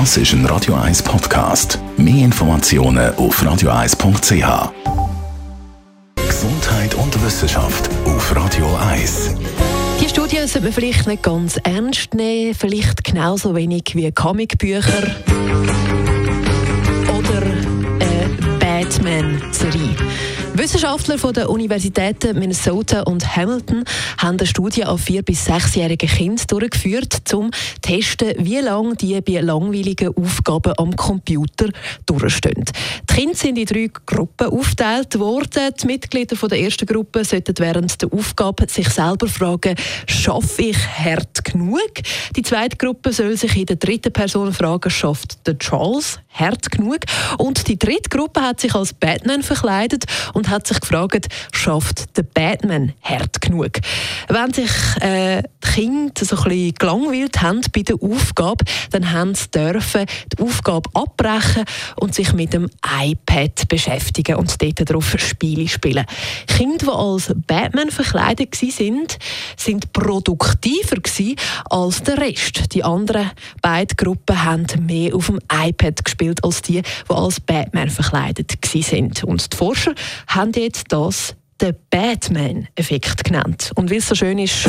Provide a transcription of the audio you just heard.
Das ist ein Radio 1 Podcast. Mehr Informationen auf radio1.ch. Gesundheit und Wissenschaft auf Radio 1. Die Studie sollte man vielleicht nicht ganz ernst nehmen, vielleicht genauso wenig wie Comicbücher oder eine Batman-Serie. Wissenschaftler von den Universitäten Minnesota und Hamilton haben eine Studie an vier- bis sechsjährigen Kindern durchgeführt, um zu testen, wie lange die bei langweiligen Aufgaben am Computer durchstehen. Die Kinder sind in drei Gruppen aufgeteilt worden. Die Mitglieder der ersten Gruppe sollten während der Aufgabe sich selber fragen, schaffe ich hart genug? Die zweite Gruppe soll sich in der dritten Person fragen, schafft der Charles hart genug? Und die dritte Gruppe hat sich als Batman verkleidet und und hat sich gefragt, schafft der Batman hart genug? Wenn sich äh, Kinder so ein bisschen gelangweilt haben bei der Aufgabe, dann haben sie dürfen die Aufgabe abbrechen und sich mit dem iPad beschäftigen und dort darauf Spiele spielen. Kinder, die als Batman verkleidet waren, sind produktiver als der Rest. Die anderen beiden Gruppen haben mehr auf dem iPad gespielt als die, die als Batman verkleidet waren. Und die Forscher haben jetzt das den Batman-Effekt genannt. Und weil es so schön ist.